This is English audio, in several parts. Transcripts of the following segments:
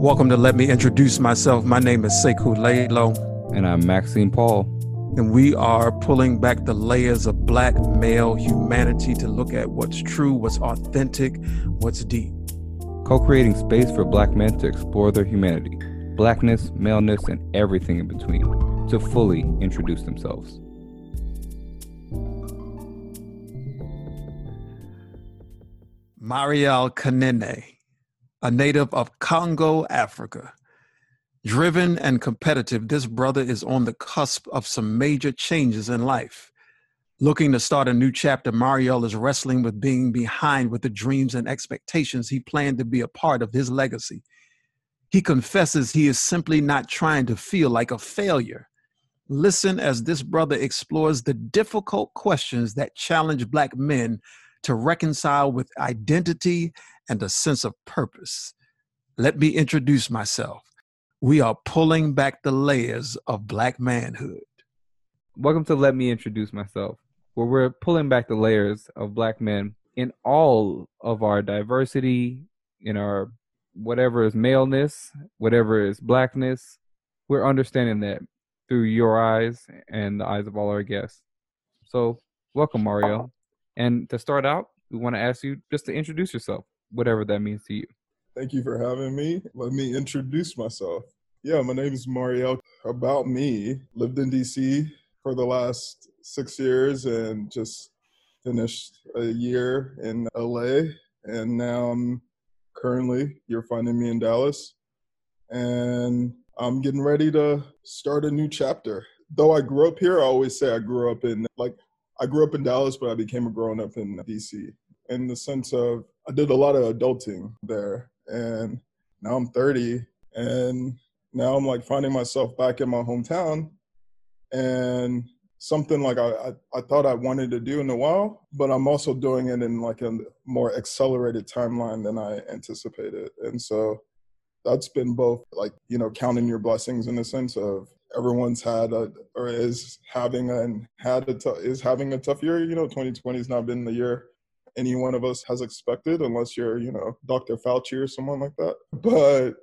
Welcome to Let Me Introduce Myself. My name is Sekou And I'm Maxine Paul. and we are pulling back the layers of black male humanity to look at what's true, what's authentic, what's deep. Co creating space for black men to explore their humanity, blackness, maleness, and everything in between to fully introduce themselves. Mariel Kanene, a native of Congo, Africa. Driven and competitive, this brother is on the cusp of some major changes in life. Looking to start a new chapter, Mariel is wrestling with being behind with the dreams and expectations he planned to be a part of his legacy. He confesses he is simply not trying to feel like a failure. Listen as this brother explores the difficult questions that challenge Black men to reconcile with identity and a sense of purpose. Let me introduce myself. We are pulling back the layers of Black manhood. Welcome to Let Me Introduce Myself, where we're pulling back the layers of black men in all of our diversity, in our whatever is maleness, whatever is blackness. We're understanding that through your eyes and the eyes of all our guests. So, welcome, Mario. And to start out, we want to ask you just to introduce yourself, whatever that means to you. Thank you for having me. Let me introduce myself. Yeah, my name is Mariel. About me, lived in DC for the last six years and just finished a year in LA. And now I'm currently, you're finding me in Dallas. And I'm getting ready to start a new chapter. Though I grew up here, I always say I grew up in, like, I grew up in Dallas, but I became a grown up in DC in the sense of I did a lot of adulting there. And now I'm 30 and now I'm like finding myself back in my hometown and something like I, I, I thought I wanted to do in a while, but I'm also doing it in like a more accelerated timeline than I anticipated. And so that's been both like, you know, counting your blessings in the sense of everyone's had a, or is having a, and had a t- is having a tough year. You know, 2020 has not been the year any one of us has expected unless you're, you know, Dr. Fauci or someone like that. But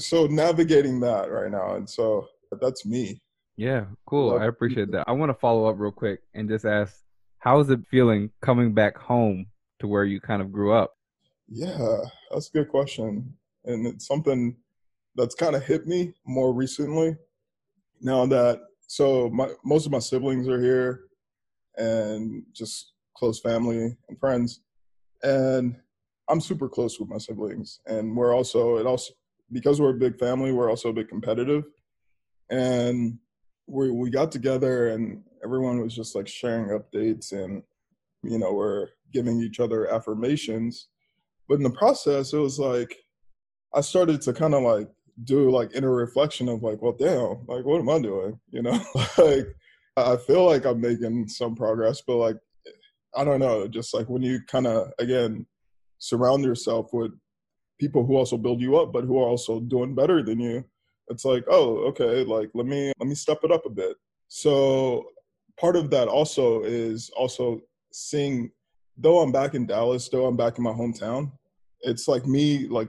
so navigating that right now. And so that's me. Yeah, cool. Love I appreciate that. I want to follow up real quick and just ask, how is it feeling coming back home to where you kind of grew up? Yeah, that's a good question. And it's something that's kind of hit me more recently. Now that, so my, most of my siblings are here and just close family and friends. And I'm super close with my siblings. And we're also, it also, because we're a big family, we're also a bit competitive. And we, we got together and everyone was just like sharing updates and, you know, we're giving each other affirmations. But in the process, it was like, I started to kind of like do like inner reflection of like, well, damn, like, what am I doing? You know, like, I feel like I'm making some progress, but like, I don't know, just like when you kind of, again, surround yourself with people who also build you up, but who are also doing better than you, it's like, oh, okay, like, let me, let me step it up a bit. So part of that also is also seeing, though I'm back in Dallas, though I'm back in my hometown, it's like me, like,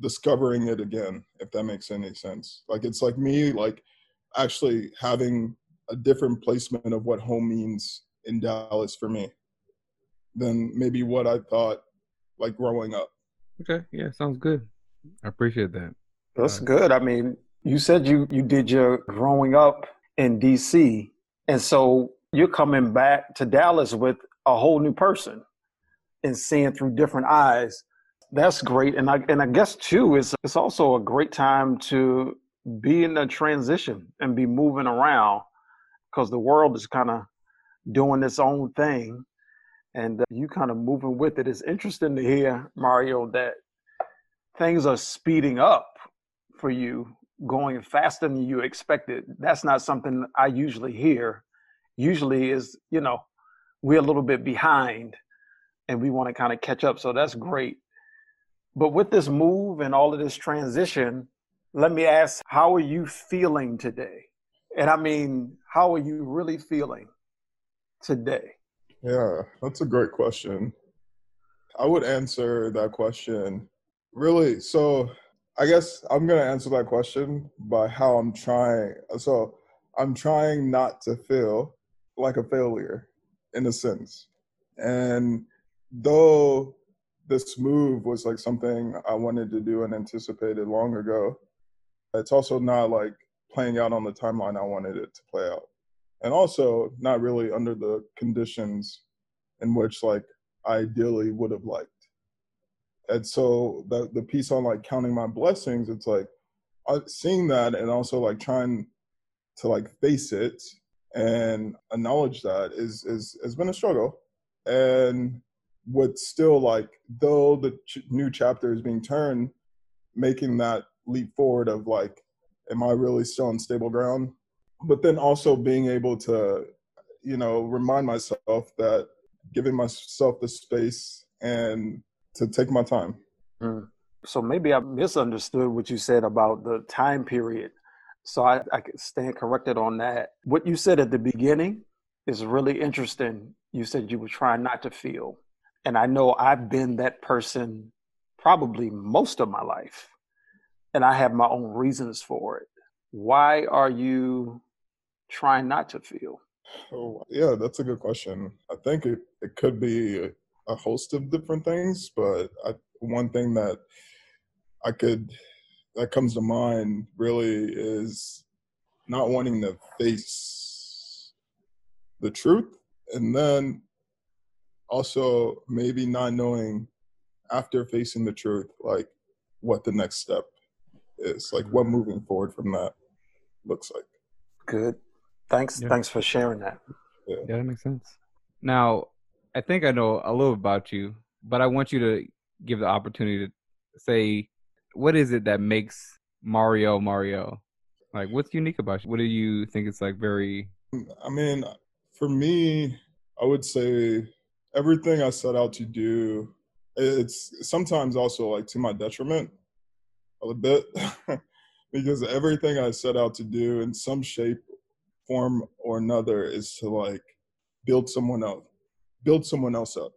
discovering it again if that makes any sense like it's like me like actually having a different placement of what home means in Dallas for me than maybe what I thought like growing up. Okay, yeah, sounds good. I appreciate that. That's Uh, good. I mean, you said you you did your growing up in DC, and so you're coming back to Dallas with a whole new person and seeing through different eyes. That's great, and I and I guess too, it's it's also a great time to be in the transition and be moving around because the world is kind of doing its own thing, and uh, you kind of moving with it. It's interesting to hear Mario that things are speeding up for you going faster than you expected. That's not something i usually hear. Usually is you know we're a little bit behind and we want to kind of catch up so that's great but with this move and all of this transition let me ask how are you feeling today and i mean how are you really feeling today Yeah, that's a great question. I would answer that question really. So I guess I'm gonna answer that question by how I'm trying. So I'm trying not to feel like a failure in a sense. And though this move was like something I wanted to do and anticipated long ago, it's also not like playing out on the timeline I wanted it to play out. And also not really under the conditions in which like I ideally would have liked. And so the the piece on like counting my blessings, it's like seeing that and also like trying to like face it and acknowledge that is is has been a struggle. And what still like though the ch- new chapter is being turned, making that leap forward of like, am I really still on stable ground? But then also being able to, you know, remind myself that giving myself the space and to take my time. Mm. So maybe I misunderstood what you said about the time period. So I, I stand corrected on that. What you said at the beginning is really interesting. You said you were trying not to feel. And I know I've been that person probably most of my life. And I have my own reasons for it. Why are you trying not to feel? Oh, yeah, that's a good question. I think it, it could be a, host of different things, but I, one thing that I could that comes to mind really is not wanting to face the truth and then also maybe not knowing after facing the truth like what the next step is like what moving forward from that looks like good thanks Yeah. thanks for sharing that Yeah, that makes sense. Now, I think I know a little about you, but I want you to give the opportunity to say what is it that makes Mario Mario? Like, what's unique about you? What do you think is like very? I mean, for me, I would say everything I set out to do, it's sometimes also like to my detriment a little bit because everything I set out to do in some shape, form, or another is to like build someone else, build someone else up.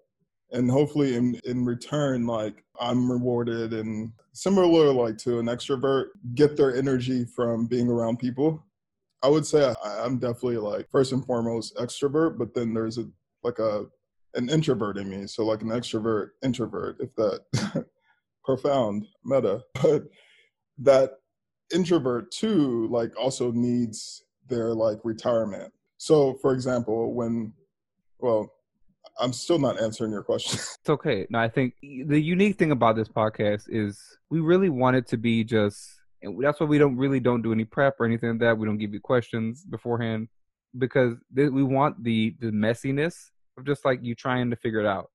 And hopefully in, in return, like I'm rewarded and similar like to an extrovert, get their energy from being around people. I would say I, I'm definitely like first and foremost extrovert, but then there's a like a an introvert in me. So like an extrovert introvert, if that profound meta. But that introvert too, like also needs their like retirement. So for example, when well, I'm still not answering your question. It's okay. No, I think the unique thing about this podcast is we really want it to be just, and that's why we don't really don't do any prep or anything like that. We don't give you questions beforehand because th- we want the the messiness of just like you trying to figure it out.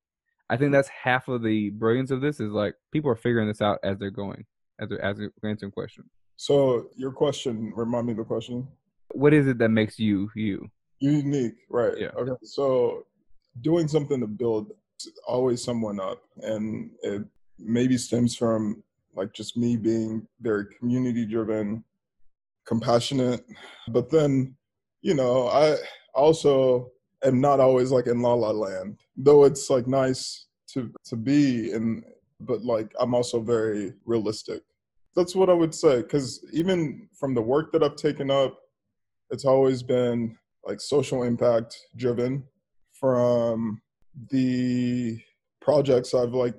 I think mm-hmm. that's half of the brilliance of this is like people are figuring this out as they're going, as they're as they're answering questions. So your question, remind me of the question. What is it that makes you you? Unique, right? Yeah. Okay. So doing something to build always someone up, and it maybe stems from like just me being very community driven, compassionate, but then you know I also am not always like in la la land, though it's like nice to to be in, but like I'm also very realistic. That's what I would say, because even from the work that I've taken up, it's always been like social impact driven from the projects I've like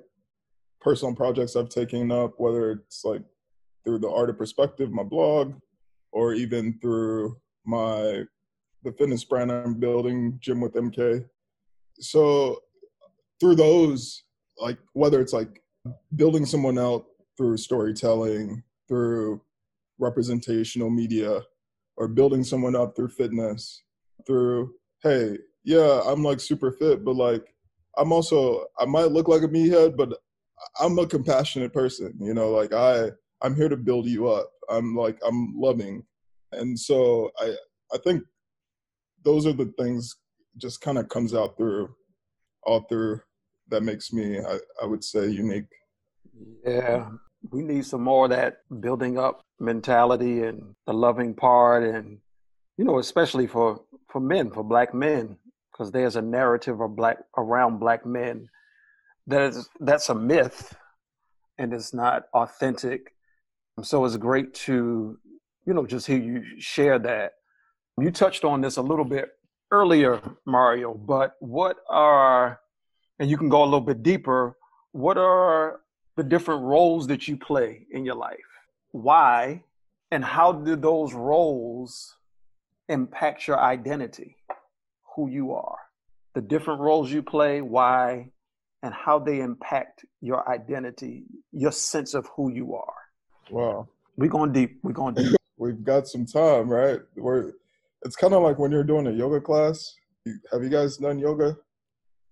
personal projects I've taken up, whether it's like through the art of perspective, my blog, or even through my the fitness brand I'm building, Gym with MK. So through those, like whether it's like building someone out through storytelling, through representational media, or building someone up through fitness, through hey, yeah, I'm like super fit, but like I'm also I might look like a meathead, but I'm a compassionate person, you know, like I I'm here to build you up. I'm like I'm loving. And so I I think those are the things just kind of comes out through all through that makes me I, I would say unique. Yeah, we need some more of that building up mentality and the loving part, and you know, especially for for men, for black men, because there's a narrative of black around black men that is that's a myth, and it's not authentic, So it's great to, you know, just hear you share that. You touched on this a little bit earlier, Mario, but what are, and you can go a little bit deeper, what are the different roles that you play in your life? Why and how do those roles impact your identity, who you are? The different roles you play, why, and how they impact your identity, your sense of who you are. Wow. We're going deep. We're going deep. We've got some time, right? We're it's kind of like when you're doing a yoga class. Have you guys done yoga?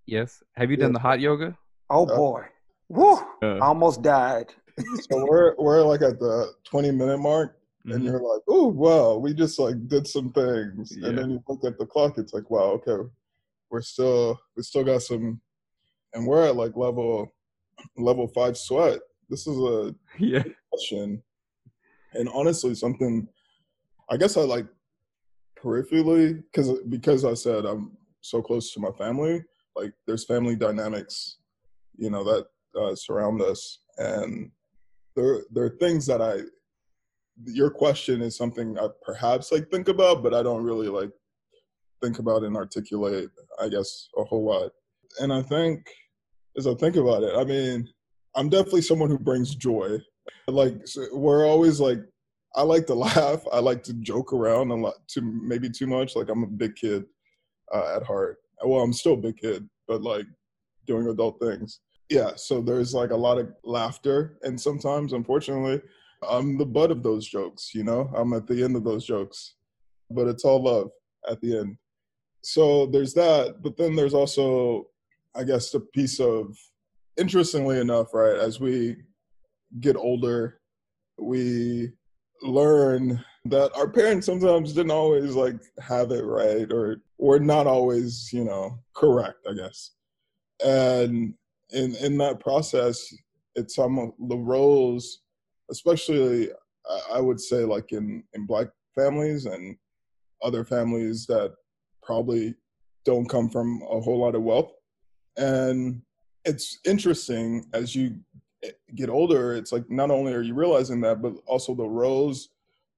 Yes. Have you done the hot yoga? Oh Uh, boy. Woo! Uh, almost died. So we're we're like at the 20 minute mark, and mhm. you're like, oh wow, we just like did some things, Yeah. and then you look at the clock, it's like, wow, okay, we're still we still got some, and we're at like level level five sweat. This is a yeah. question, and honestly, something I guess I like peripherally because because I said I'm so close to my family. Like there's family dynamics, you know, that uh, surround us, and there there are things that I. Your question is something I perhaps like think about, but I don't really like think about and articulate. I guess a whole lot, and I think as I think about it, I mean, I'm definitely someone who brings joy. Like we're always like I like to laugh. I like to joke around a lot, too maybe too much. Like I'm a big kid uh, at heart. Well, I'm still a big kid, but like doing adult things. Yeah, so there's like a lot of laughter, and sometimes, unfortunately, I'm the butt of those jokes. You know, I'm at the end of those jokes, but it's all love at the end. So there's that, but then there's also, I guess, the piece of, interestingly enough, right, as we get older, we learn that our parents sometimes didn't always like have it right or or not always you know correct i guess. And in in that process it's some of the roles especially I- would say like in in black families and other families that probably don't come from a whole lot of wealth. And it's interesting as you get older it's like not only are you realizing that but also the roles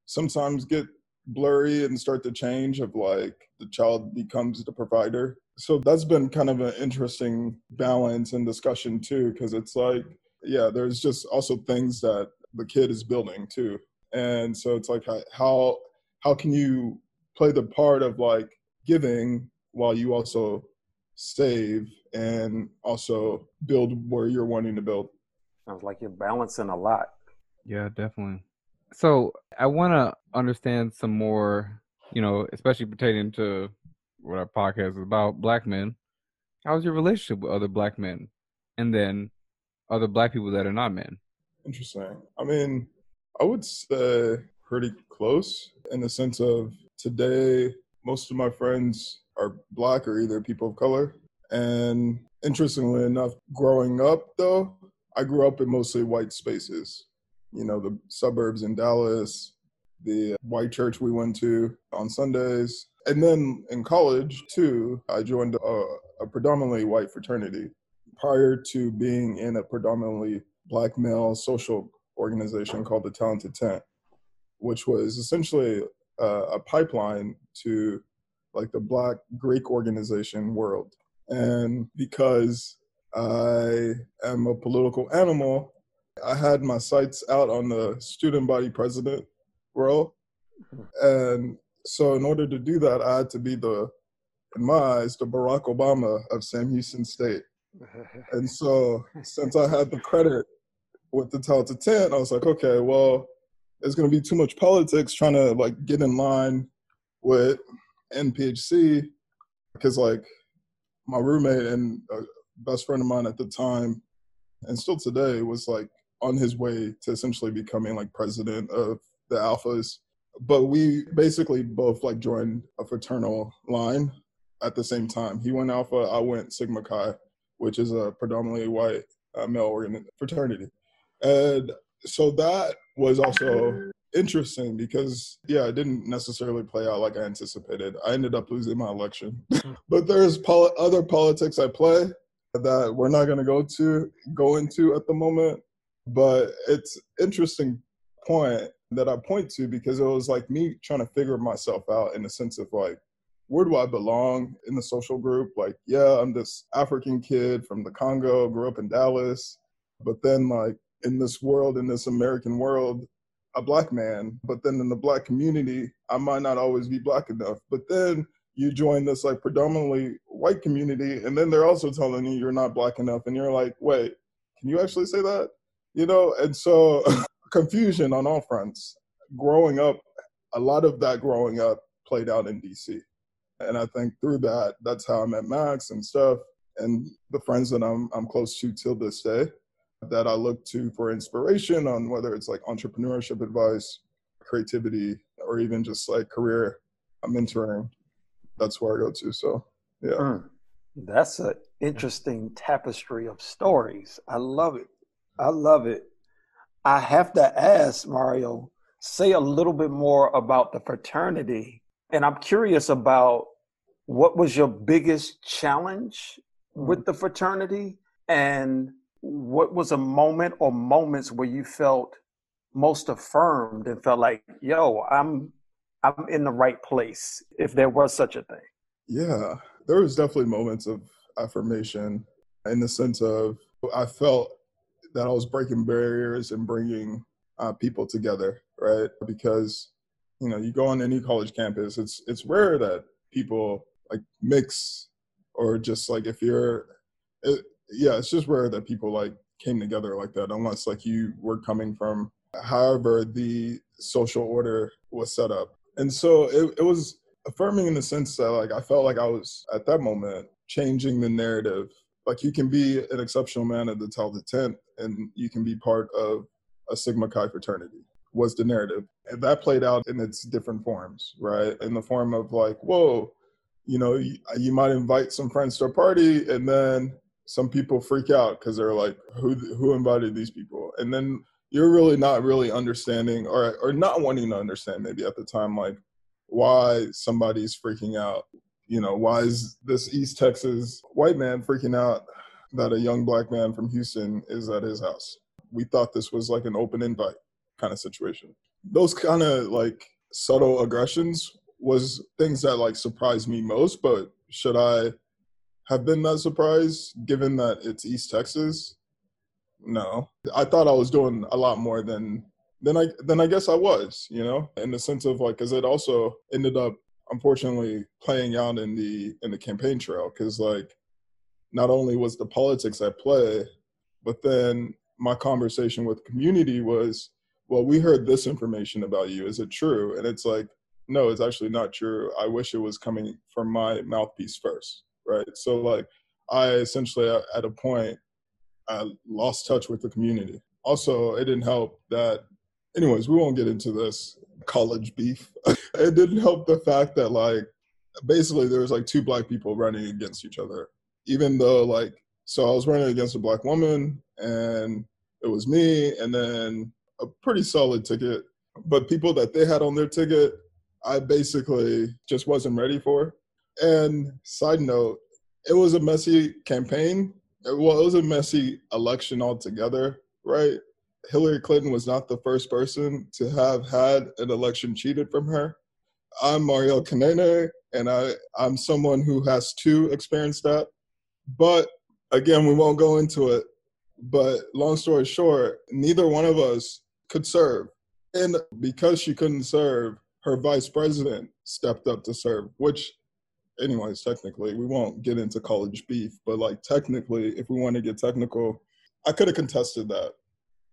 sometimes get blurry and start to change of like the child becomes the provider. So that's been kind of an interesting balance and discussion too because it's like yeah there's just also things that the kid is building too. And so it's like how how can you play the part of like giving while you also save and also build where you're wanting to build Sounds like you're balancing a lot. Yeah, definitely. So I want to understand some more, you know, especially pertaining to what our podcast is about, black men. How's your relationship with other black men, and then other black people that are not men? Interesting. I mean, I would say pretty close in the sense of today, most of my friends are black or either people of color. And interestingly enough, growing up though, I grew up in mostly white spaces. You know, the suburbs in Dallas, the white church we went to on Sundays. And then in college too, I joined a, a predominantly white fraternity prior to being in a predominantly black male social organization called the Talented Tenth, which was essentially uh, a pipeline to like the black Greek organization world. And because I am a political animal, I had my sights out on the student body president role. And so, in order to do that, I had to be the, in my eyes, the Barack Obama of Sam Houston State. And so, since I had the credit with the Talented Tenth, I was like, okay, well, there's going to be too much politics trying to like get in line with NPHC because like my roommate and a best friend of mine at the time and still today was like on his way to essentially becoming like president of the alphas. But we basically both like joined a fraternal line at the same time. He went alpha i went sigma chi which is a predominantly white uh, male organ fraternity. And so that was also interesting because yeah it didn't necessarily play out like i anticipated. I ended up losing my election. But there's pol- other politics i play that we're not going to go to go into at the moment but it's interesting point that I point to because it was like me trying to figure myself out in the sense of like, where do I belong in the social group? Like, yeah, I'm this African kid from the Congo, grew up in Dallas, but then like in this world, in this American world, a black man, but then in the black community, I might not always be black enough. But then you join this like predominantly white community, and then they're also telling you you're not black enough, and you're like, wait, can you actually say that? You know, and so confusion on all fronts. Growing up, a lot of that growing up played out in DC. And I think through that, that's how I met Max and stuff, and the friends that I'm I'm close to till this day that I look to for inspiration on whether it's like entrepreneurship advice, creativity, or even just like career uh, mentoring. That's where I go to. So, yeah. Mm, that's an interesting tapestry of stories. I love it. I love it. I have to ask Mario, say a little bit more about the fraternity. And I'm curious about what was your biggest challenge with the fraternity and what was a moment or moments where you felt most affirmed and felt like, yo, I'm I'm in the right place, if there was such a thing? Yeah, there was definitely moments of affirmation in the sense of I felt that I was breaking barriers and bringing uh, people together, right? Because you know, you go on any college campus, it's it's rare that people like mix or just like if you're it, yeah, it's just rare that people like came together like that, unless like you were coming from however the social order was set up. And so it, it was affirming in the sense that like I felt like I was at that moment changing the narrative. Like you can be an exceptional man at the Delta Tent and you can be part of a Sigma Chi fraternity was the narrative. And that played out in its different forms, right? In the form of like, whoa, you know, you, you might invite some friends to a party and then some people freak out because they're like, who who invited these people? And then you're really not really understanding or or not wanting to understand maybe at the time like why somebody's freaking out. You know, why is this East Texas white man freaking out that a young black man from Houston is at his house? We thought this was like an open invite kind of situation. Those kind of like subtle aggressions was things that like surprised me most, but should I have been that surprised given that it's East Texas. No, I thought I was doing a lot more than than I than I guess I was, you know, in the sense of like, because it also ended up unfortunately playing out in the in the campaign trail, because like, not only was the politics at play, but then my conversation with community was, well, we heard this information about you. Is it true? And it's like, no, it's actually not true. I wish it was coming from my mouthpiece first right? So like I essentially at a point I lost touch with the community. Also, it didn't help that anyways, we won't get into this college beef. it didn't help the fact that like basically there was like two black people running against each other. Even though like so I was running against a black woman and it was me and then a pretty solid ticket. But people that they had on their ticket, I basically just wasn't ready for. And side note, it was a messy campaign. Well, it was a messy election altogether, right? Hillary Clinton was not the first person to have had an election cheated from her. I'm Mariel Kanene, and I, I'm someone who has too experienced that. But again, we won't go into it. But long story short, neither one of us could serve. And because she couldn't serve, her vice president stepped up to serve, which anyways, technically, we won't get into college beef, but like technically, if we want to get technical, I could have contested that,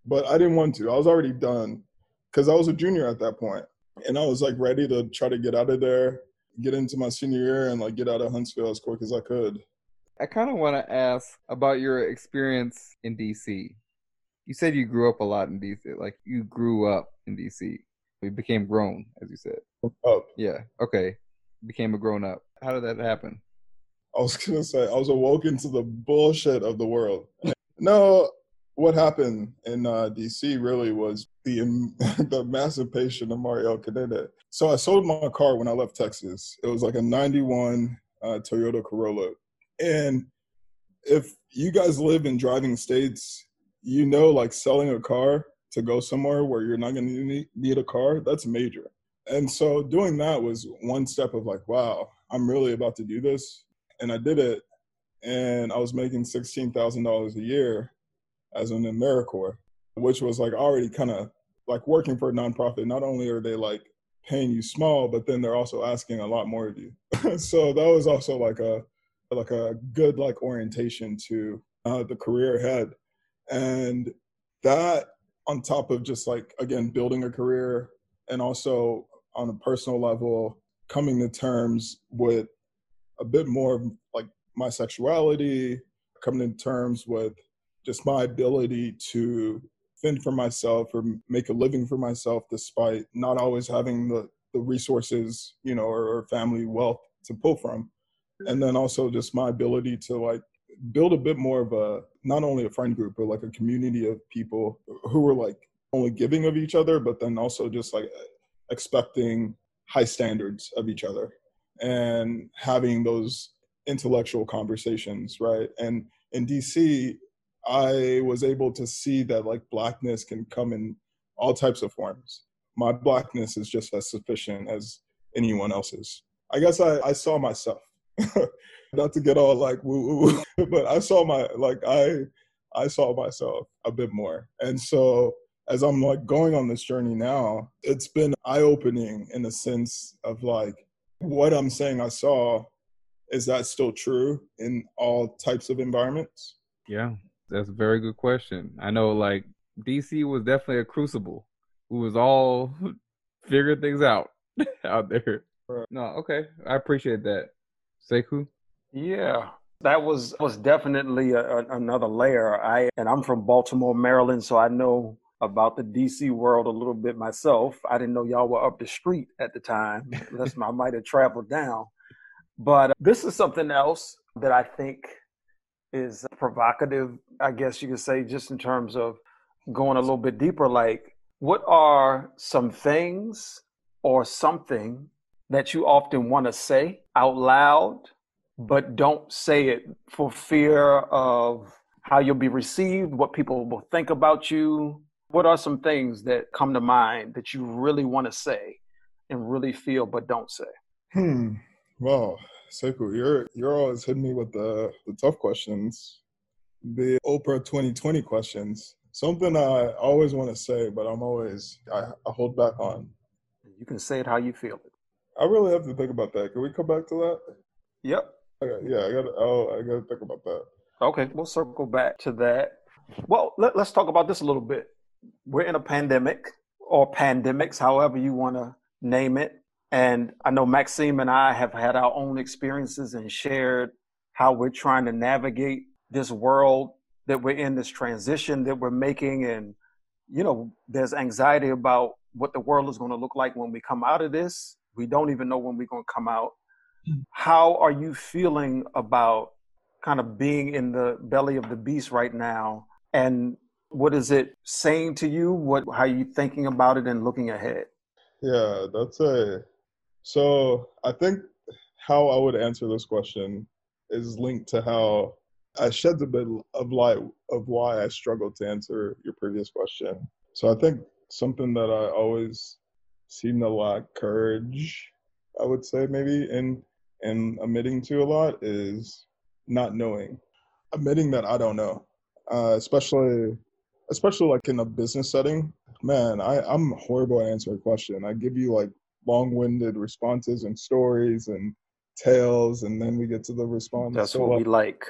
but I didn't want to. I was already done because I was a junior at that point, and I was like ready to try to get out of there, get into my senior year, and like get out of Huntsville as quick as I could. I kind of want to ask about your experience in DC. You said you grew up a lot in DC, like you grew up in DC. You became grown, as you said. Up. Yeah. Okay. Became a grown up how did that happen? I was gonna say I was awoken to the bullshit of the world. no, what happened in uh, DC really was the the emancipation of Mariel Kanene. So I sold my car when I left Texas. It was like a '91 uh, Toyota Corolla, and if you guys live in driving states, you know, like selling a car to go somewhere where you're not to need a car, that's major. And so doing that was one step of like, wow, I'm really about to do this. And I did it. And I was making $16,000 a year as an AmeriCorps, which was like already kind of like working for a nonprofit. Not only are they like paying you small, but then they're also asking a lot more of you. so that was also like a like a good like orientation to uh, the career ahead, and that on top of just like again building a career and also on a personal level coming to terms with a bit more like my sexuality coming to terms with just my ability to fend for myself or make a living for myself despite not always having the, the resources you know or, or family wealth to pull from. And then also just my ability to like build a bit more of a not only a friend group but like a community of people who were like only giving of each other but then also just like expecting high standards of each other and having those intellectual conversations right? And in dc i was able to see that like blackness can come in all types of forms. My blackness is just as sufficient as anyone else's. I guess i, I saw myself. Not to get all like woo woo, but I saw my like I I saw myself a bit more. And so as I'm like going on this journey now, it's been eye opening in the sense of like what I'm saying I saw is that still true in all types of environments? Yeah, that's a very good question. I know like DC was definitely a crucible. We was all figuring things out out there. Right. No, okay. I appreciate that. Sekou? Yeah, that was was definitely a, a, another layer. I and I'm from Baltimore, Maryland, so I know about the DC world a little bit myself. I didn't know y'all were up the street at the time. Unless I might have traveled down. But uh, this is something else that I think is provocative, I guess you could say, just in terms of going a little bit deeper. Like, what are some things or something that you often want to say out loud, but don't say it for fear of how you'll be received, what people will think about you? What are some things that come to mind that you really want to say and really feel but don't say? Hmm. Well, Sekou, you're you're always hitting me with the, the tough questions, the Oprah 2020 questions. Something I always want to say, but I'm always I, I hold back on. You can say it how you feel it. I really have to think about that. Can we come back to that? Yep. Okay, yeah, I got. Oh, I got to think about that. Okay, we'll circle back to that. Well, let, us talk about this a little bit. We're in a pandemic or pandemics, however you want to name it. And I know Maxime and I have had our own experiences and shared how we're trying to navigate this world that we're in, this transition that we're making. And, you know, there's anxiety about what the world is going to look like when we come out of this. We don't even know when we're going to come out. Hmm. How are you feeling about kind of being in the belly of the beast right now? And what is it saying to you? What how are you thinking about it and looking ahead? Yeah, that's a so I think how I would answer this question is linked to how I shed a bit of light of why I struggled to answer your previous question. So I think something that I always seem to lack courage, I would say maybe in in admitting to a lot is not knowing. Admitting that I don't know. Uh, especially especially like in a business setting. Man, I, I'm horrible at answering a question. I give you like long winded responses and stories and tales and then we get to the response. That's so what we uh, like.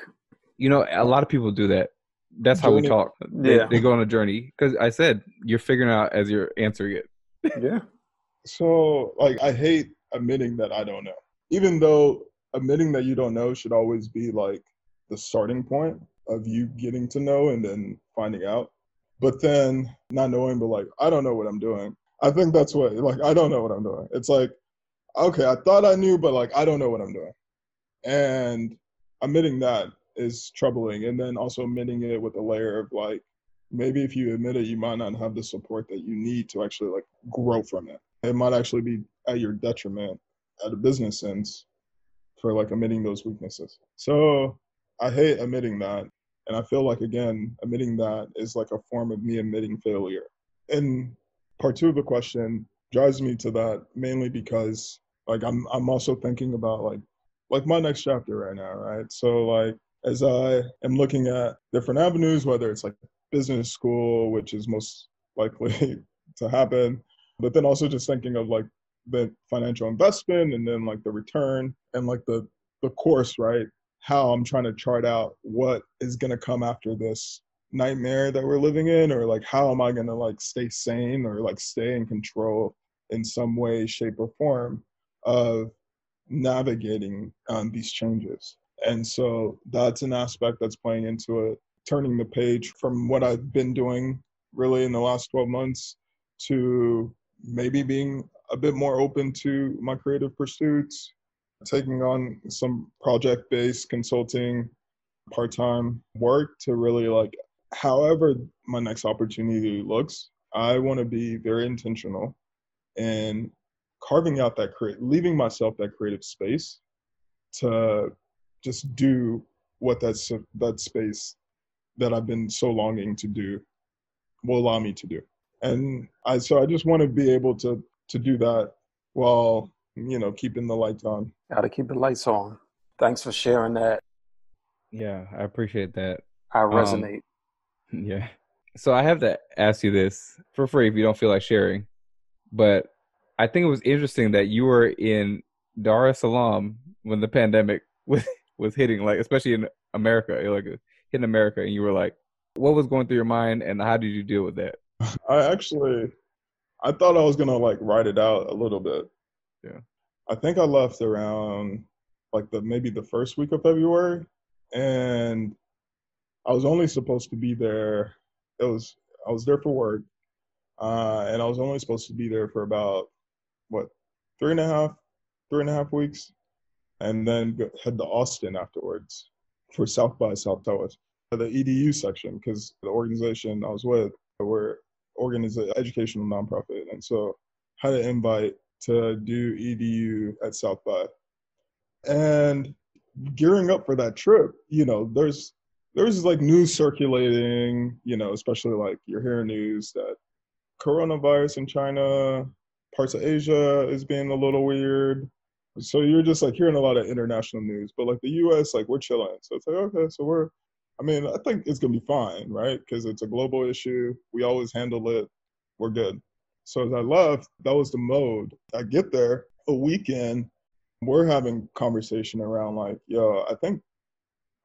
You know, a lot of people do that. That's how we talk. They, yeah. they go on a journey. Because I said you're figuring out as you're answering it. yeah. So, like, I hate admitting that I don't know, even though admitting that you don't know should always be like the starting point of you getting to know and then finding out. But then not knowing, but like, I don't know what I'm doing. I think that's what, like, I don't know what I'm doing. It's like, okay, I thought I knew, but like, I don't know what I'm doing. And admitting that is troubling. And then also admitting it with a layer of like, maybe if you admit it, you might not have the support that you need to actually like grow from it it might actually be at your detriment at a business sense for like admitting those weaknesses. So I hate admitting that. And I feel like, again, admitting that is like a form of me admitting failure. and part two of the question drives me to that mainly because like I'm I'm also thinking about like like my next chapter right now, right? So like as I am looking at different avenues, whether it's like business school, which is most likely to happen, but then also just thinking of like the financial investment and then like the return and like the the course, right? How I'm trying to chart out what is gonna come after this nightmare that we're living in, or like how am I gonna like stay sane or like stay in control in some way, shape, or form of navigating um, these changes. And so that's an aspect that's playing into it, turning the page from what I've been doing really in the last 12 months to maybe being a bit more open to my creative pursuits, taking on some project based consulting, part time work to really like, however, my next opportunity looks, I want to be very intentional and carving out that create, leaving myself that creative space to just do what that's that space that I've been so longing to do will allow me to do. And I so I just want to be able to to do that while you know keeping the lights on. Got to keep the lights on. Thanks for sharing that. Yeah, I appreciate that. I resonate. Um, yeah. So I have to ask you this for free if you don't feel like sharing. But I think it was interesting that you were in Dar es Salaam when the pandemic was was hitting, like especially in America, like hitting America, and you were like, what was going through your mind, and how did you deal with that? I actually, I thought I was gonna like write it out a little bit. Yeah. I think I left around like the maybe the first week of February, and I was only supposed to be there. It was I was there for work, uh, and I was only supposed to be there for about what three and a half three and a half weeks, and then head to Austin afterwards for South by Southwest, the EDU section, because the organization I was with were organization educational nonprofit, and so had an invite to do EDU at South by, and gearing up for that trip, you know, there's there's like news circulating, you know, especially like you're hearing news that coronavirus in China, parts of Asia is being a little weird. So you're just like hearing a lot of international news, but like the U.S., like we're chilling. So it's like okay, so we're. I mean, I think it's gonna be fine, right? Because it's a global issue. We always handle it. We're good. So as I left, that was the mode. I get there a weekend. We're having conversation around like, yo, I think,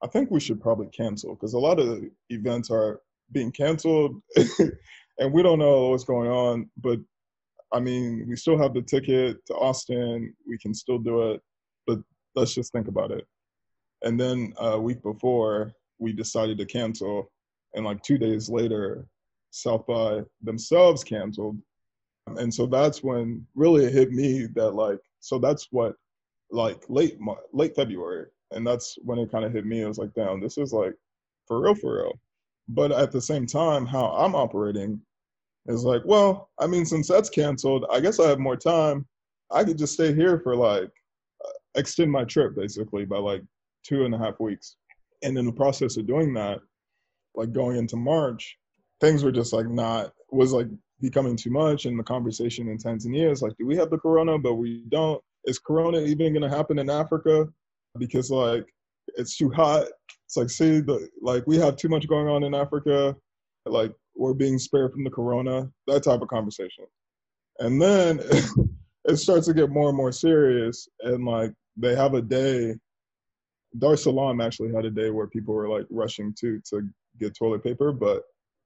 I think we should probably cancel because a lot of events are being canceled, and we don't know what's going on. But I mean, we still have the ticket to Austin. We can still do it, but let's just think about it. And then a week before, we decided to cancel, and like two days later, South by themselves canceled. And so that's when really it hit me that like, so that's what, like late late February, and that's when it kind of hit me. It was like, damn, this is like for real, for real. But at the same time, how I'm operating is like, well, I mean, since that's canceled, I guess I have more time. I could just stay here for like uh, extend my trip basically by like two and a half weeks. And in the process of doing that, like going into March, things were just like not was like becoming too much. And the conversation in Tanzania is like, do we have the corona? But we don't. Is corona even going to happen in Africa? Because like it's too hot. It's like see the like we have too much going on in Africa. Like we're being spared from the corona, that type of conversation. And then it starts to get more and more serious. And like they have a day, Dar Salaam actually had a day where people were like rushing to to get toilet paper, but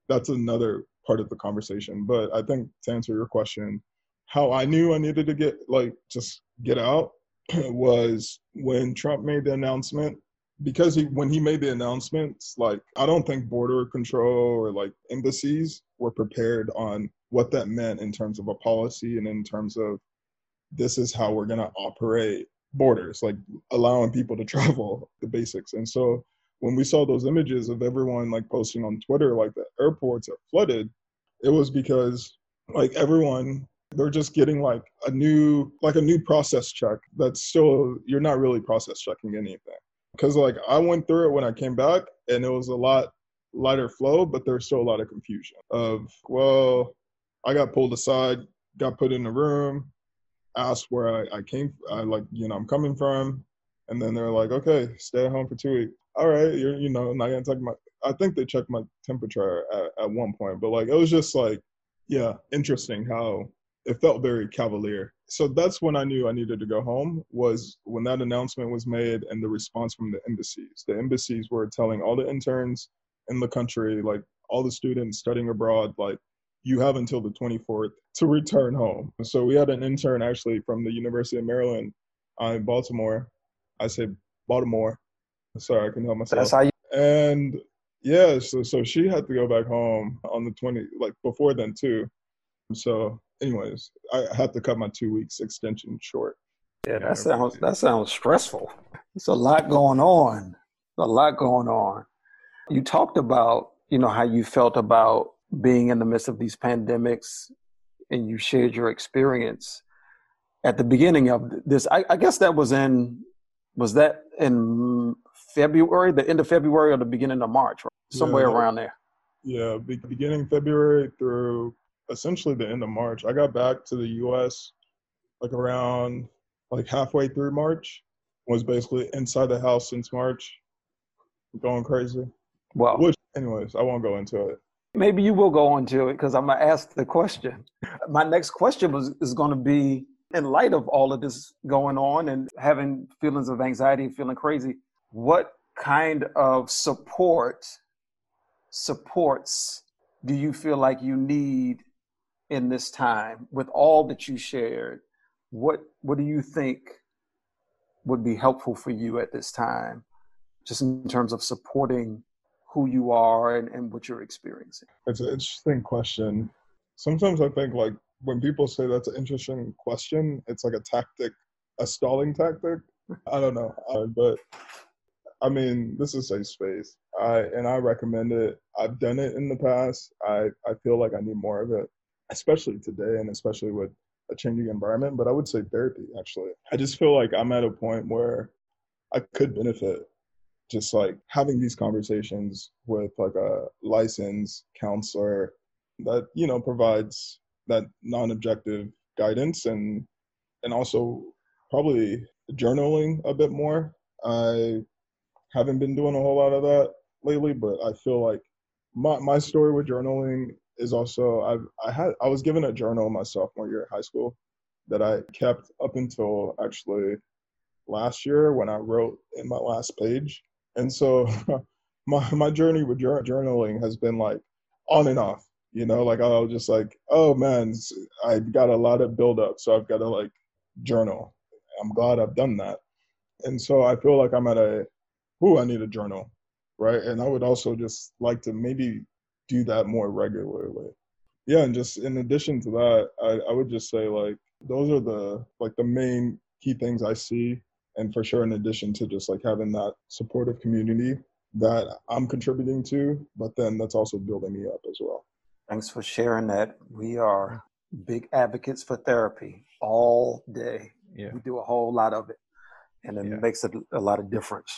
that's another part of the conversation. But I think to answer your question, how I knew I needed to get like just get out was when Trump made the announcement because he when he made the announcements like i don't think border control or like embassies were prepared on what that meant in terms of a policy and in terms of this is how we're going to operate borders like allowing people to travel the basics and so when we saw those images of everyone like posting on twitter like the airports are flooded it was because like everyone they're just getting like a new like a new process check that's still you're not really process checking anything because like I went through it when I came back, and it was a lot lighter flow, but there's still a lot of confusion of well, I got pulled aside, got put in a room, asked where I, I came, I like, you know, I'm coming from. And then they're like, okay, stay at home for two weeks. All right, you're, you know, not gonna take my, I think they checked my temperature at, at one point, but like, it was just like, yeah, interesting how it felt very cavalier. So that's when I knew I needed to go home was when that announcement was made and the response from the embassies. The embassies were telling all the interns in the country, like all the students studying abroad, like you have until the 24th to return home. So we had an intern actually from the University of Maryland uh, in Baltimore. I said Baltimore. Sorry, I can help myself. That's how you. And yeah, so so she had to go back home on the 20, like before then too. So, anyways, I had to cut my two weeks extension short. Yeah, that sounds that sounds stressful. It's a lot going on. A lot going on. You talked about you know how you felt about being in the midst of these pandemics, and you shared your experience at the beginning of this. I, I guess that was in was that in February, the end of February or the beginning of March, right? somewhere Yeah. around there. Yeah, beginning February through essentially the end of March. I got back to the U.S. like around like halfway through March. Was basically inside the house since March, going crazy. Well, Which, anyways, I won't go into it. maybe you will go into it because I'm gonna ask the question. My next question was is going to be in light of all of this going on and having feelings of anxiety feeling crazy. What kind of support supports do you feel like you need in this time with all that you shared? What what do you think would be helpful for you at this time, just in terms of supporting who you are and, and what you're experiencing? It's an interesting question. Sometimes I think like when people say that's an interesting question, it's like a tactic, a stalling tactic. I don't know, uh, but I mean, this is a space. I and I recommend it. I've done it in the past. I I feel like I need more of it, especially today, and especially with a changing environment. But I would say therapy. Actually, I just feel like I'm at a point where I could benefit just like having these conversations with like a licensed counselor that you know provides that non-objective guidance and and also probably journaling a bit more i haven't been doing a whole lot of that lately but i feel like my, my story with journaling is also i've i had i was given a journal my sophomore year at high school that i kept up until actually last year when i wrote in my last page. And so my my journey with jour- journaling has been like on and off you know? Like i'll just like oh man s- i got a lot of build up so i've got to like journal. I'm glad i've done that. And so i feel like i'm at a who i need a journal right and i would also just like to maybe do that more regularly yeah and just in addition to that i, I would just say like those are the like the main key things i see and for sure in addition to just like having that supportive community that i'm contributing to but then that's also building me up as well Thanks for sharing that. We are big advocates for therapy all day. Yeah, We do a whole lot of it, and it Yeah. makes a, a lot of difference.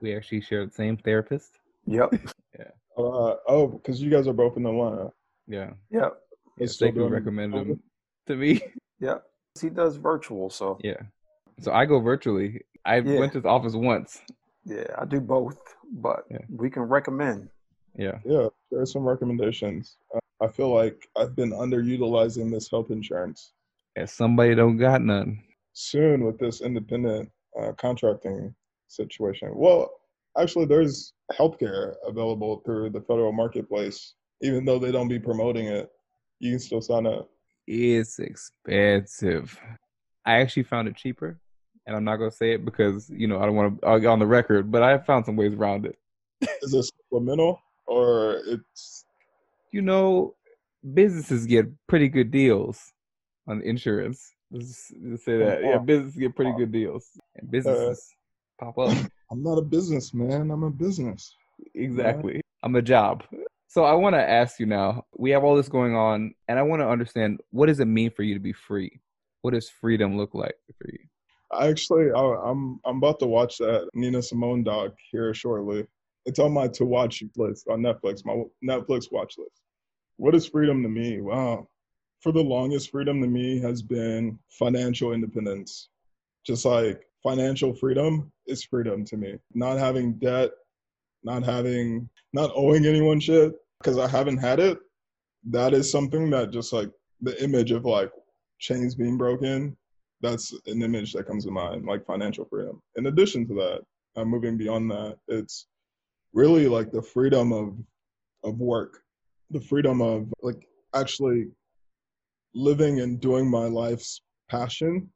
We actually share the same therapist. Yep. uh, oh because you guys are both in atlanta Yeah, Yep. They yeah still Sekou doing recommended him to me. Yep. He does virtual, so yeah, so I go virtually. I Yeah. went to his office once. yeah, I do both, but Yeah. we can recommend. Yeah, yeah there are some recommendations uh, i feel like i've been underutilizing this health insurance and somebody don't got none. soon with this independent uh, contracting situation. Well, actually, there's healthcare available through the federal marketplace, even though they don't be promoting it. You can still sign up. It's expensive. I actually found it cheaper, and I'm not gonna say it because you know I don't want to uh, get on the record, but I found some ways around it. Is it supplemental or it's You know, businesses get pretty good deals on insurance. Let's, let's say that. Oh, yeah, businesses get pretty good deals, and businesses uh, pop up. I'm not a businessman. I'm a business. Exactly. I'm a job. So I want to ask you now. We have all this going on, and I want to understand what does it mean for you to be free? What does freedom look like for you? Actually, I, I'm I'm about to watch that Nina Simone doc here shortly. It's on my to watch list on Netflix, my Netflix watch list. What is freedom to me? Wow. for the longest, freedom to me has been financial independence. Just like financial freedom is freedom to me. Not having debt, not having, not owing anyone shit because I haven't had it. That is something that just like the image of like chains being broken, that's an image that comes to mind, like financial freedom. In addition to that, I'm moving beyond that. It's really like the freedom of of work, the freedom of like actually living and doing my life's passion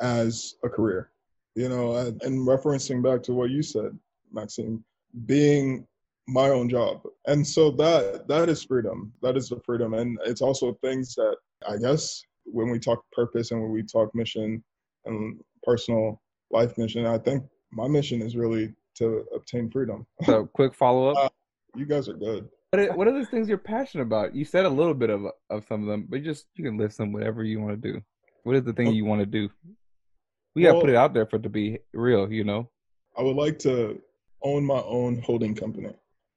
as a career. You know, and, and referencing back to what you said, Maxime, being my own job. And so that that is freedom. That is the freedom. And it's also things that I guess when we talk purpose and when we talk mission and personal life mission, I think my mission is really to obtain freedom. So, quick follow up. Uh, you guys are good. What are, what are the things you're passionate about? You said a little bit of of some of them, but just you can list them whatever you want to do. What is the thing you want to do? We got to put it out there for it to be real, you know. I would like to own my own holding company.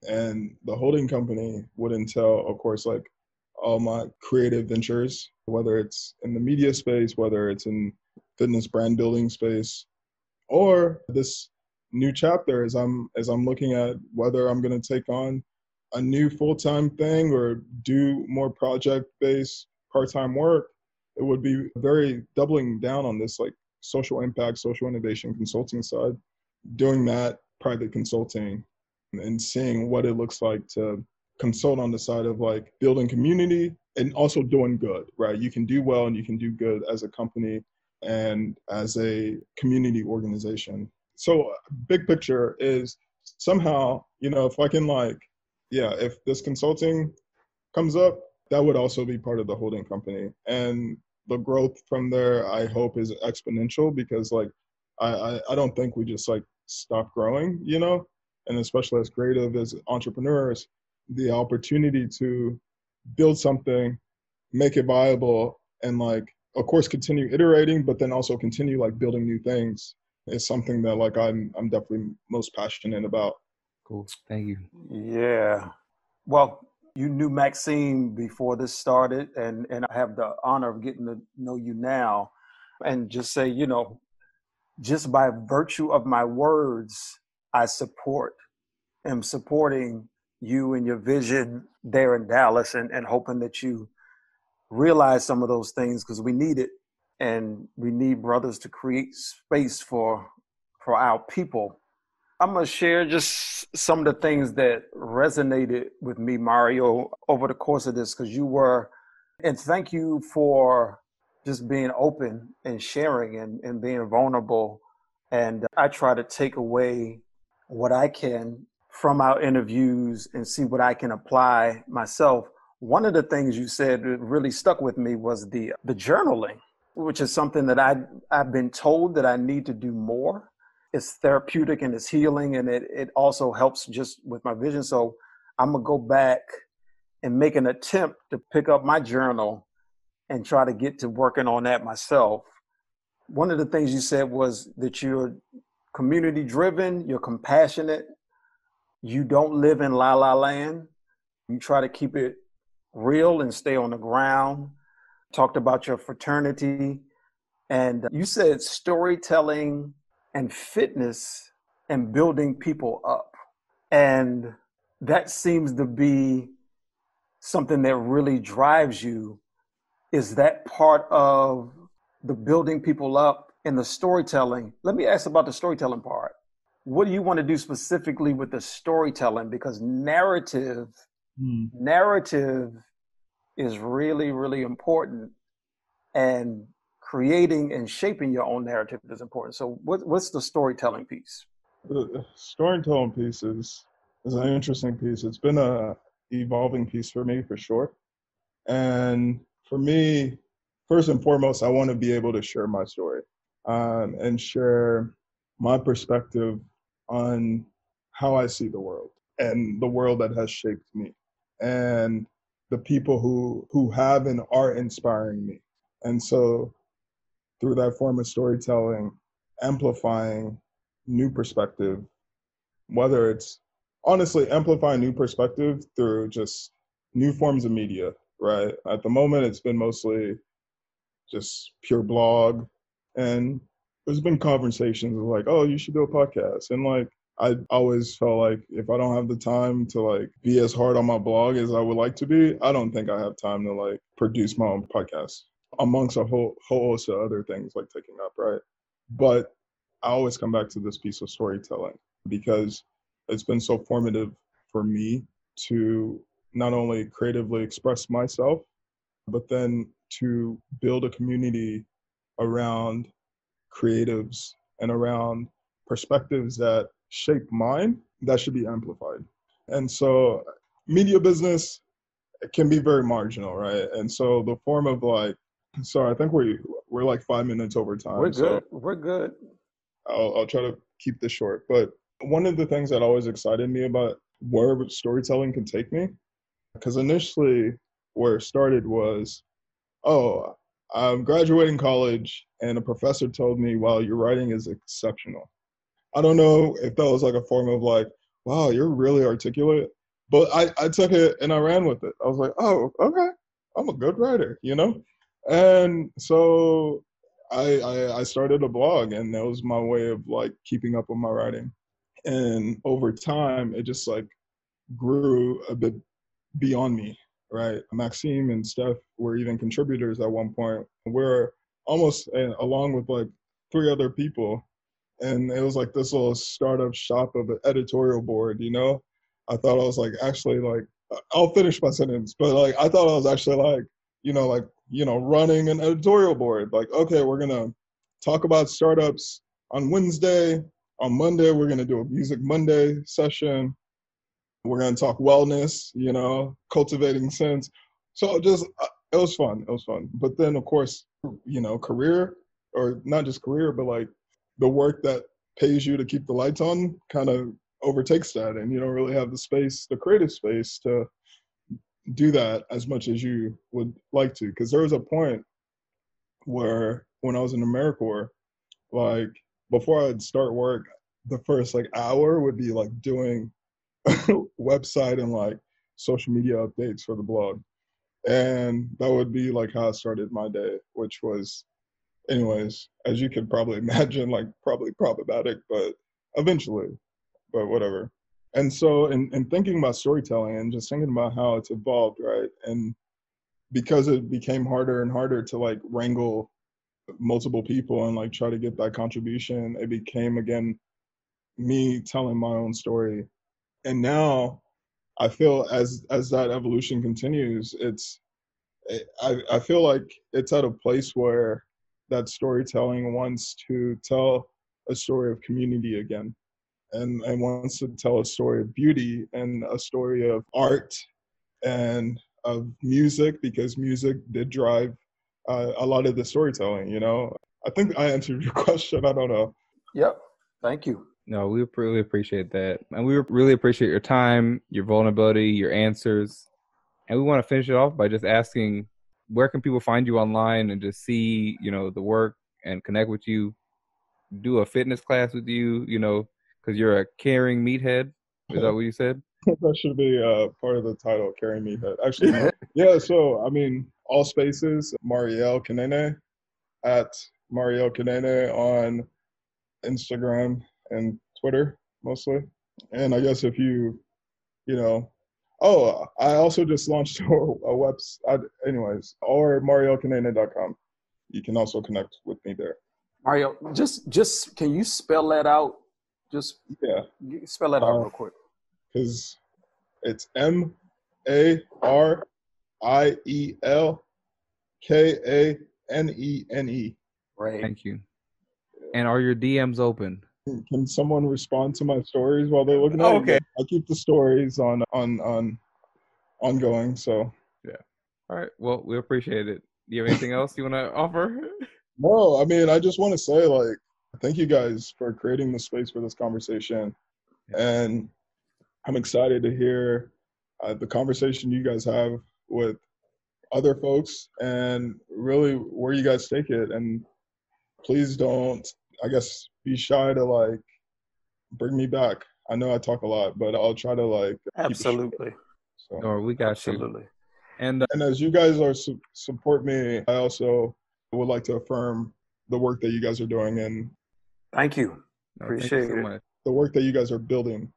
And the holding company would entail, of course, like all my creative ventures, whether it's in the media space, whether it's in fitness brand building space, or this new chapter as I'm as I'm looking at whether I'm gonna take on a new full-time thing or do more project-based part-time work, it would be very doubling down on this like social impact, social innovation consulting side doing that private consulting and seeing what it looks like to consult on the side of like building community and also doing good, right? You can do well and you can do good as a company and as a community organization. So, uh, big picture is somehow, you know, if I can like, yeah, if this consulting comes up, that would also be part of the holding company. And the growth from there, I hope, is exponential because like I, I, I don't think we just like stop growing, you know, and especially as creative as entrepreneurs, the opportunity to build something, make it viable, and like of course continue iterating, but then also continue like building new things is something that like I'm I'm definitely most passionate about. Cool. Thank you. Yeah. Well, you knew Maxime before this started, and, and I have the honor of getting to know you now. And just say, you know, just by virtue of my words, I support, am supporting you and your vision there in Dallas and, and hoping that you realize some of those things because we need it. And we need brothers to create space for for our people I'm gonna share just some of the things that resonated with me, Mario, over the course of this, because you were, and thank you for just being open and sharing and, and being vulnerable. And I try to take away what I can from our interviews and see what I can apply myself. One of the things you said that really stuck with me was the the journaling, which is something that I I've been told that I need to do more it's therapeutic and it's healing and it, it also helps just with my vision. So i'm gonna go back and make an attempt to pick up my journal and try to get to working on that myself. One of the things you said was that you're community driven you're compassionate you don't live in la la land. You try to keep it real and stay on the ground. Talked about your fraternity and you said storytelling and fitness and building people up. And that seems to be something that really drives you. Is that part of the building people up and the storytelling? Let me ask about the storytelling part. What do you want to do specifically with the storytelling? Because narrative, hmm. narrative is really, really important. And creating and shaping your own narrative is important. So, what, what's the storytelling piece? The storytelling piece is is an interesting piece. It's been a evolving piece for me for sure. And for me, first and foremost, I want to be able to share my story um, and share my perspective on how I see the world and the world that has shaped me and the people who who have and are inspiring me. And so through that form of storytelling, amplifying new perspective, whether it's honestly amplifying new perspective through just new forms of media, right? At the moment, it's been mostly just pure blog, and there's been conversations of like, oh, you should do a podcast, and like I always felt like if I don't have the time to like be as hard on my blog as I would like to be, I don't think I have time to like produce my own podcast amongst a whole whole host of other things like taking up, right? But I always come back to this piece of storytelling because it's been so formative for me to not only creatively express myself, but then to build a community around creatives and around perspectives that shape mine that should be amplified. And so media business can be very marginal, right? And so the form of like, sorry, I think we we're like five minutes over time. We're good. So We're good. I'll, I'll try to keep this short. But one of the things that always excited me about where storytelling can take me, because initially where it started was, oh, I'm graduating college, and a professor told me, "Wow, your writing is exceptional." I don't know if that was like a form of like, "Wow, you're really articulate," but I I took it and I ran with it. I was like, "Oh, okay, I'm a good writer," you know. And so I, I I started a blog, and that was my way of like keeping up with my writing. And over time, it just like grew a bit beyond me, right? Maxime and Steph were even contributors at one point. We're almost along with like three other people, and it was like this little startup shop of an editorial board. You know, I thought I was like actually like I'll finish my sentence, but like I thought I was actually like you know like you know running an editorial board. Like okay, we're gonna talk about startups on Wednesday. On Monday, we're gonna do a Music Monday session. We're gonna talk wellness, you know, cultivating sense. So just uh, it was fun. It was fun. But then of course, you know, career or not just career, but like the work that pays you to keep the lights on kind of overtakes that, and you don't really have the space, the creative space to do that as much as you would like to. Because there was a point where when I was in AmeriCorps, like before I'd start work, the first like hour would be like doing website and like social media updates for the blog. And that would be like how I started my day, which was, anyways, as you can probably imagine, like probably problematic, but eventually, but whatever. And so, in, in thinking about storytelling and just thinking about how it's evolved, right? And because it became harder and harder to like wrangle multiple people and like try to get that contribution, it became again me telling my own story. And now I feel as as that evolution continues, it's I, I feel like it's at a place where that storytelling wants to tell a story of community again and, and wants to tell a story of beauty and a story of art and of music because music did drive uh, a lot of the storytelling you know i think i answered your question i don't know Yep. Thank you. No, we really appreciate that. And we really appreciate your time, your vulnerability, your answers. And we want to finish it off by just asking where can people find you online and just see, you know, the work and connect with you, do a fitness class with you, you know, because you're a caring meathead. Is that what you said? that should be uh, part of the title carry me that actually no. yeah so i mean all spaces mariel kanene at mariel kanene on instagram and twitter mostly and i guess if you you know oh i also just launched a, a website anyways or marielkanene.com you can also connect with me there Mario, just just can you spell that out? Just yeah spell that out Uh, real quick. because it's M A R I E L K A N E N E. Right. Thank you. And are your DMs open? Can someone respond to my stories while they're looking at Oh, it? okay. I keep the stories on on on ongoing. So yeah. All right. Well, we appreciate it. Do you have anything else you want to offer? no, I mean I just want to say like thank you guys for creating the space for this conversation, and I'm excited to hear uh, the conversation you guys have with other folks and really where you guys take it and please don't i guess be shy to like bring me back i know i talk a lot but i'll try to like keep it short. Absolutely. so Or we got you. Absolutely. And uh, And as you guys are su- support me, I also would like to affirm the work that you guys are doing and Thank you. no, thank you Appreciate so it. the work that you guys are building.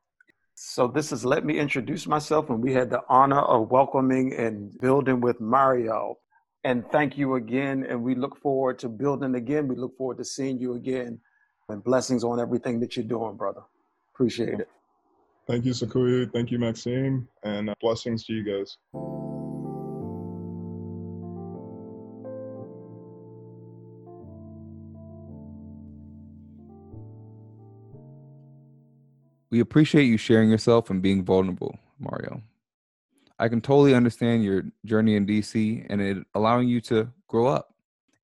So this is let me introduce myself, and we had the honor of welcoming and building with Mario. And thank you again, and we look forward to building again. We look forward to seeing you again, and blessings on everything that you're doing, brother. Appreciate it. Thank you, Sakuya. Thank you, Maxime. And uh, blessings to you guys. We appreciate you sharing yourself and being vulnerable, Mario. I can totally understand your journey in DC and it allowing you to grow up.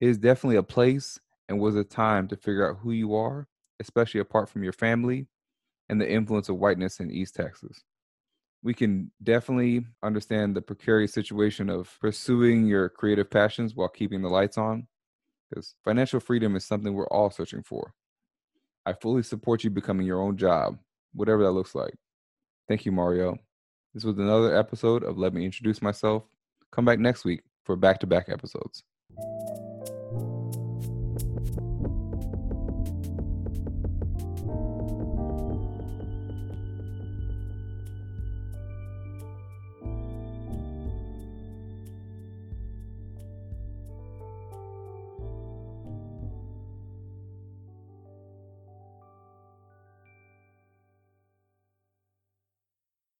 It is definitely a place and was a time to figure out who you are, especially apart from your family and the influence of whiteness in East Texas. We can definitely understand the precarious situation of pursuing your creative passions while keeping the lights on, because financial freedom is something we're all searching for. I fully support you becoming your own job, whatever that looks like. Thank you, Mario. This was another episode of Let Me Introduce Myself. Come back next week for back to back episodes.